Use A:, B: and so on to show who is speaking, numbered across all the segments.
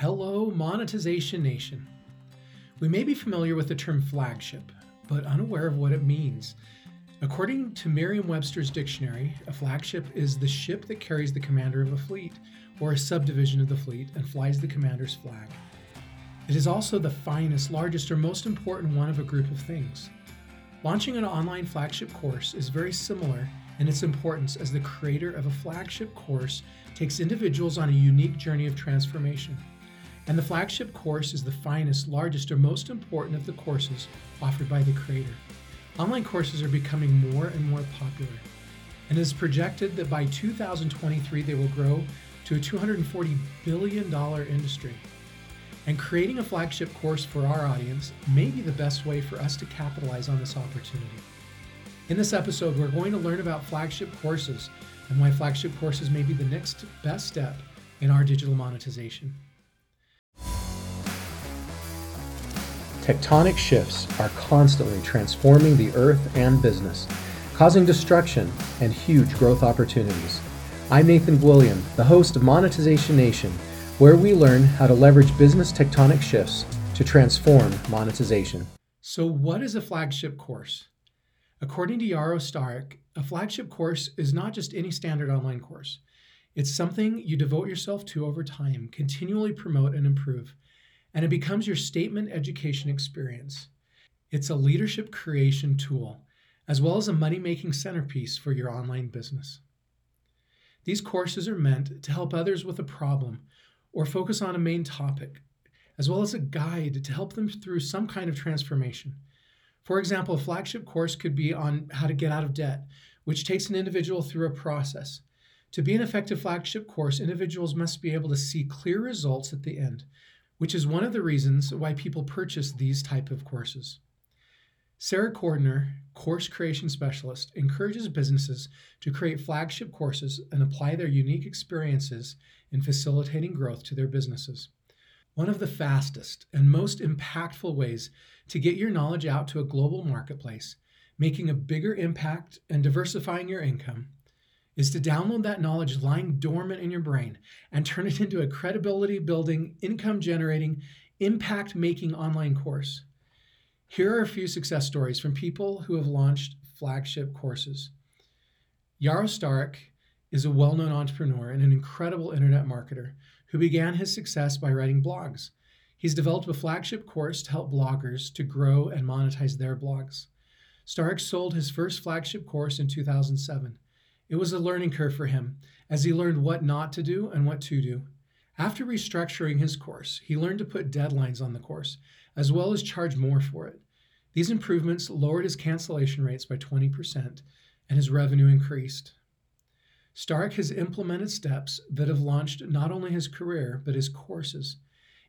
A: Hello, Monetization Nation. We may be familiar with the term flagship, but unaware of what it means. According to Merriam Webster's dictionary, a flagship is the ship that carries the commander of a fleet or a subdivision of the fleet and flies the commander's flag. It is also the finest, largest, or most important one of a group of things. Launching an online flagship course is very similar in its importance as the creator of a flagship course takes individuals on a unique journey of transformation. And the flagship course is the finest, largest, or most important of the courses offered by the creator. Online courses are becoming more and more popular, and it is projected that by 2023 they will grow to a $240 billion industry. And creating a flagship course for our audience may be the best way for us to capitalize on this opportunity. In this episode, we're going to learn about flagship courses and why flagship courses may be the next best step in our digital monetization. Tectonic shifts are constantly transforming the earth and business, causing destruction and huge growth opportunities. I'm Nathan William, the host of Monetization Nation where we learn how to leverage business tectonic shifts to transform monetization. So, what is a flagship course? According to Yaro Starak, a flagship course is not just any standard online course. It's something you devote yourself to over time, continually promote and improve, and it becomes your statement education experience. It's a leadership creation tool, as well as a money making centerpiece for your online business. These courses are meant to help others with a problem or focus on a main topic, as well as a guide to help them through some kind of transformation. For example, a flagship course could be on how to get out of debt, which takes an individual through a process. To be an effective flagship course, individuals must be able to see clear results at the end, which is one of the reasons why people purchase these type of courses. Sarah Cordiner, course creation specialist, encourages businesses to create flagship courses and apply their unique experiences in facilitating growth to their businesses. One of the fastest and most impactful ways to get your knowledge out to a global marketplace, making a bigger impact and diversifying your income, is to download that knowledge lying dormant in your brain and turn it into a credibility building, income generating, impact making online course. Here are a few success stories from people who have launched flagship courses. Yaro Starak is a well known entrepreneur and an incredible internet marketer who began his success by writing blogs. He's developed a flagship course to help bloggers to grow and monetize their blogs. Starak sold his first flagship course in 2007. It was a learning curve for him as he learned what not to do and what to do. After restructuring his course, he learned to put deadlines on the course, as well as charge more for it. These improvements lowered his cancellation rates by 20%, and his revenue increased. Starak has implemented steps that have launched not only his career, but his courses.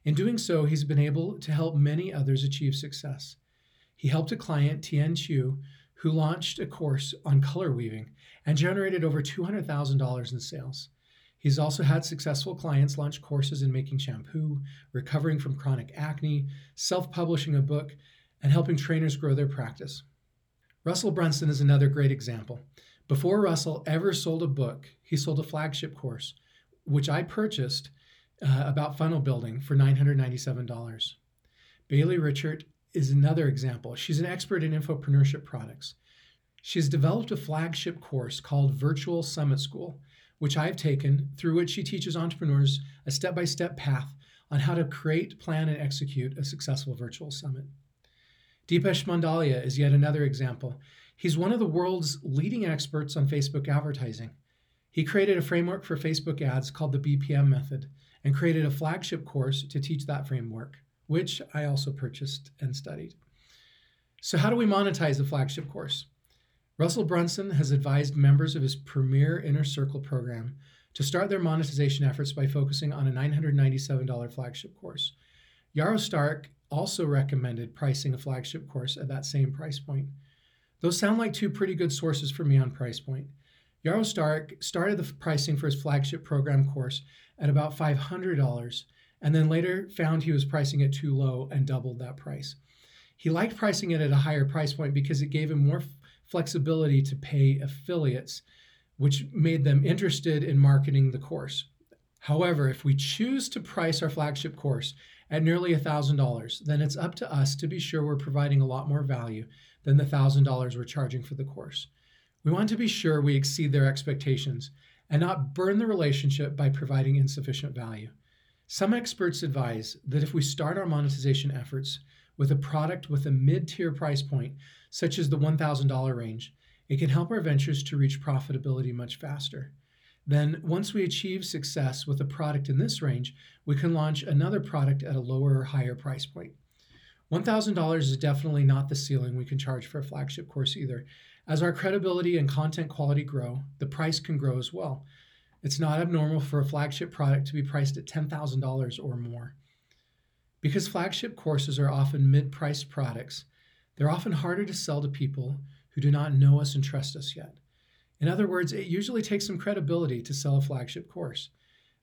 A: In doing so, he's been able to help many others achieve success. He helped a client, Tian Chu, who launched a course on color weaving and generated over $200,000 in sales. He's also had successful clients launch courses in making shampoo, recovering from chronic acne, self publishing a book, and helping trainers grow their practice. Russell Brunson is another great example. Before Russell ever sold a book, he sold a flagship course, which I purchased uh, about funnel building for $997. Bailey Richert is another example. She's an expert in infopreneurship products. She's developed a flagship course called Virtual Summit School, which I've taken, through which she teaches entrepreneurs a step by step path on how to create, plan, and execute a successful virtual summit. Deepesh Mandalia is yet another example. He's one of the world's leading experts on Facebook advertising. He created a framework for Facebook ads called the BPM method and created a flagship course to teach that framework, which I also purchased and studied. So, how do we monetize a flagship course? Russell Brunson has advised members of his premier Inner Circle program to start their monetization efforts by focusing on a $997 flagship course. Yaro Starak also recommended pricing a flagship course at that same price point. Those sound like two pretty good sources for me on price point. Yaro Starak started the pricing for his flagship program course at about $500 and then later found he was pricing it too low and doubled that price. He liked pricing it at a higher price point because it gave him more flexibility to pay affiliates, which made them interested in marketing the course. However, if we choose to price our flagship course at nearly $1,000, then it's up to us to be sure we're providing a lot more value than the $1,000 we're charging for the course. We want to be sure we exceed their expectations and not burn the relationship by providing insufficient value. Some experts advise that if we start our monetization efforts with a product with a mid tier price point, such as the $1,000 range, it can help our ventures to reach profitability much faster. Then, once we achieve success with a product in this range, we can launch another product at a lower or higher price point. $1,000 is definitely not the ceiling we can charge for a flagship course either. As our credibility and content quality grow, the price can grow as well. It's not abnormal for a flagship product to be priced at $10,000 or more. Because flagship courses are often mid priced products, they're often harder to sell to people who do not know us and trust us yet. In other words, it usually takes some credibility to sell a flagship course.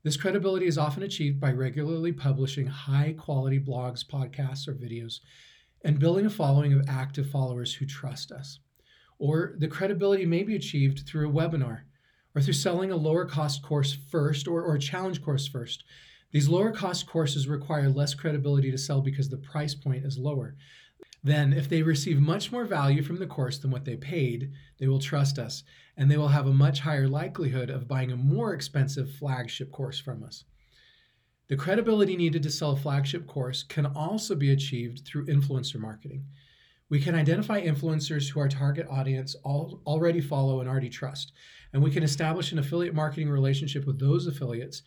A: This credibility is often achieved by regularly publishing high quality blogs, podcasts, or videos, and building a following of active followers who trust us. Or the credibility may be achieved through a webinar or through selling a lower cost course first or, or a challenge course first. These lower cost courses require less credibility to sell because the price point is lower. Then, if they receive much more value from the course than what they paid, they will trust us and they will have a much higher likelihood of buying a more expensive flagship course from us. The credibility needed to sell a flagship course can also be achieved through influencer marketing. We can identify influencers who our target audience already follow and already trust, and we can establish an affiliate marketing relationship with those affiliates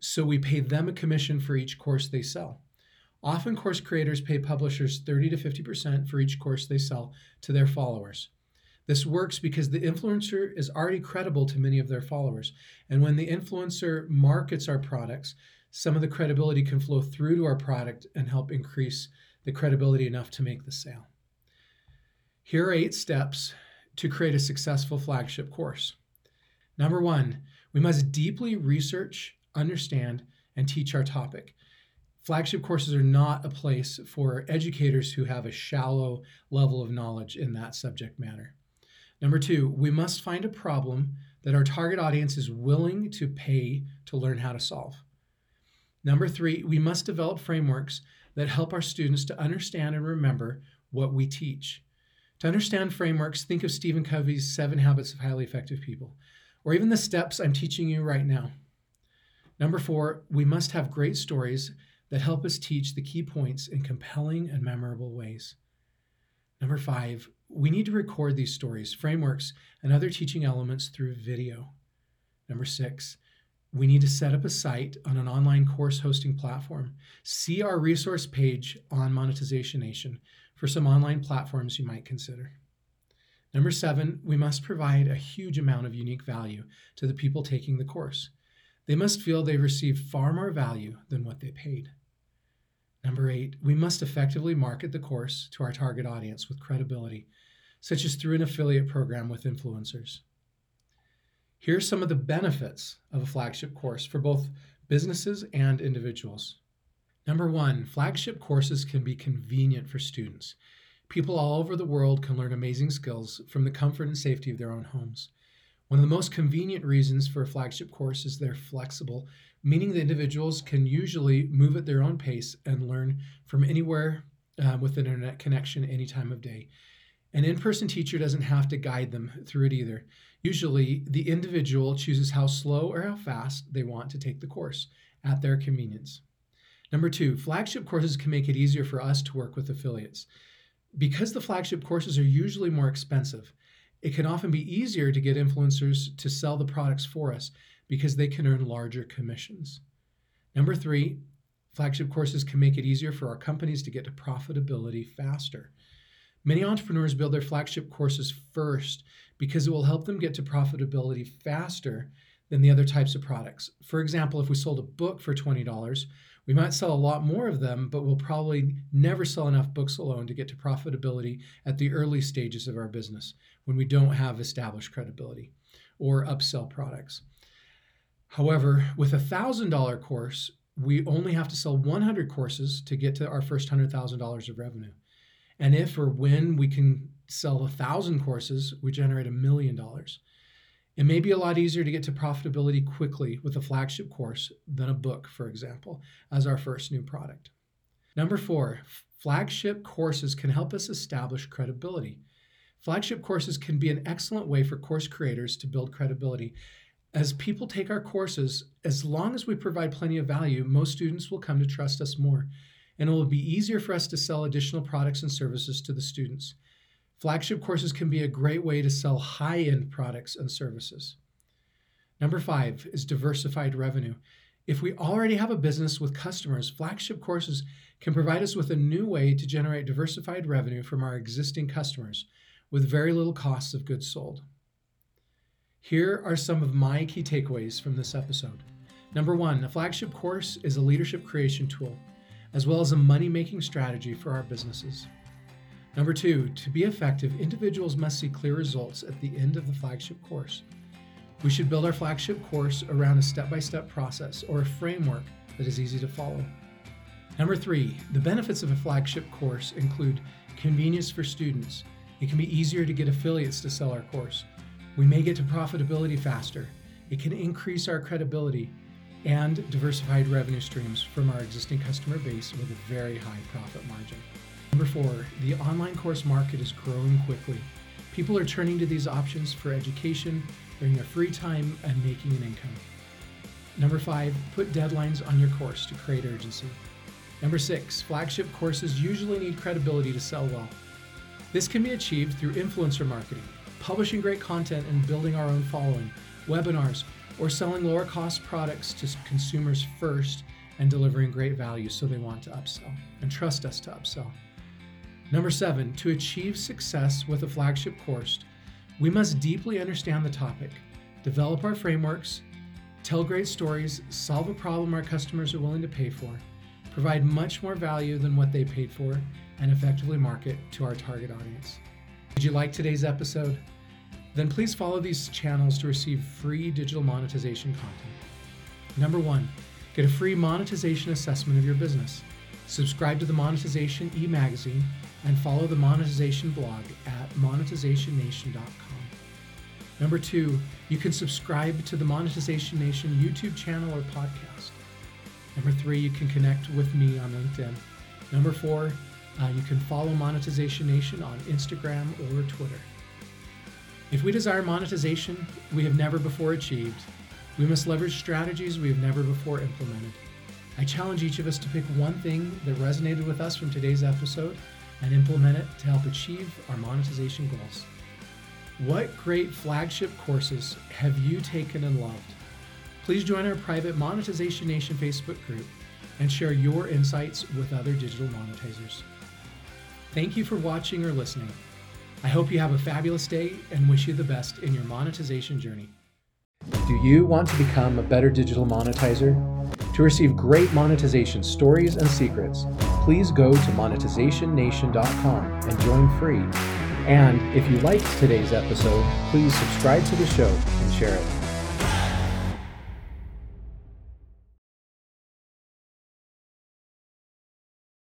A: so we pay them a commission for each course they sell. Often, course creators pay publishers 30 to 50% for each course they sell to their followers. This works because the influencer is already credible to many of their followers. And when the influencer markets our products, some of the credibility can flow through to our product and help increase the credibility enough to make the sale. Here are eight steps to create a successful flagship course. Number one, we must deeply research, understand, and teach our topic. Flagship courses are not a place for educators who have a shallow level of knowledge in that subject matter. Number two, we must find a problem that our target audience is willing to pay to learn how to solve. Number three, we must develop frameworks that help our students to understand and remember what we teach. To understand frameworks, think of Stephen Covey's Seven Habits of Highly Effective People, or even the steps I'm teaching you right now. Number four, we must have great stories that help us teach the key points in compelling and memorable ways. Number five, we need to record these stories, frameworks, and other teaching elements through video. Number six, we need to set up a site on an online course hosting platform. See our resource page on Monetization Nation for some online platforms you might consider. Number seven, we must provide a huge amount of unique value to the people taking the course. They must feel they received far more value than what they paid. Number eight, we must effectively market the course to our target audience with credibility, such as through an affiliate program with influencers. Here are some of the benefits of a flagship course for both businesses and individuals. Number one, flagship courses can be convenient for students. People all over the world can learn amazing skills from the comfort and safety of their own homes. One of the most convenient reasons for a flagship course is they're flexible, meaning the individuals can usually move at their own pace and learn from anywhere uh, with an internet connection any time of day. An in person teacher doesn't have to guide them through it either. Usually, the individual chooses how slow or how fast they want to take the course at their convenience. Number two, flagship courses can make it easier for us to work with affiliates. Because the flagship courses are usually more expensive, it can often be easier to get influencers to sell the products for us because they can earn larger commissions. Number three, flagship courses can make it easier for our companies to get to profitability faster. Many entrepreneurs build their flagship courses first because it will help them get to profitability faster than the other types of products. For example, if we sold a book for $20, we might sell a lot more of them, but we'll probably never sell enough books alone to get to profitability at the early stages of our business when we don't have established credibility or upsell products. However, with a $1,000 course, we only have to sell 100 courses to get to our first $100,000 of revenue. And if or when we can sell a thousand courses, we generate a million dollars. It may be a lot easier to get to profitability quickly with a flagship course than a book, for example, as our first new product. Number four, flagship courses can help us establish credibility. Flagship courses can be an excellent way for course creators to build credibility. As people take our courses, as long as we provide plenty of value, most students will come to trust us more, and it will be easier for us to sell additional products and services to the students. Flagship courses can be a great way to sell high end products and services. Number five is diversified revenue. If we already have a business with customers, flagship courses can provide us with a new way to generate diversified revenue from our existing customers with very little cost of goods sold. Here are some of my key takeaways from this episode. Number one, a flagship course is a leadership creation tool, as well as a money making strategy for our businesses. Number two, to be effective, individuals must see clear results at the end of the flagship course. We should build our flagship course around a step by step process or a framework that is easy to follow. Number three, the benefits of a flagship course include convenience for students. It can be easier to get affiliates to sell our course. We may get to profitability faster. It can increase our credibility and diversified revenue streams from our existing customer base with a very high profit margin. Number four, the online course market is growing quickly. People are turning to these options for education during their free time and making an income. Number five, put deadlines on your course to create urgency. Number six, flagship courses usually need credibility to sell well. This can be achieved through influencer marketing, publishing great content and building our own following, webinars, or selling lower cost products to consumers first and delivering great value so they want to upsell and trust us to upsell. Number seven, to achieve success with a flagship course, we must deeply understand the topic, develop our frameworks, tell great stories, solve a problem our customers are willing to pay for, provide much more value than what they paid for, and effectively market to our target audience. Did you like today's episode? Then please follow these channels to receive free digital monetization content. Number one, get a free monetization assessment of your business. Subscribe to the Monetization e magazine and follow the monetization blog at monetizationnation.com. Number two, you can subscribe to the Monetization Nation YouTube channel or podcast. Number three, you can connect with me on LinkedIn. Number four, uh, you can follow Monetization Nation on Instagram or Twitter. If we desire monetization we have never before achieved, we must leverage strategies we have never before implemented. I challenge each of us to pick one thing that resonated with us from today's episode and implement it to help achieve our monetization goals. What great flagship courses have you taken and loved? Please join our private Monetization Nation Facebook group and share your insights with other digital monetizers. Thank you for watching or listening. I hope you have a fabulous day and wish you the best in your monetization journey. Do you want to become a better digital monetizer? To receive great monetization stories and secrets, please go to monetizationnation.com and join free. And if you liked today's episode, please subscribe to the show and share it.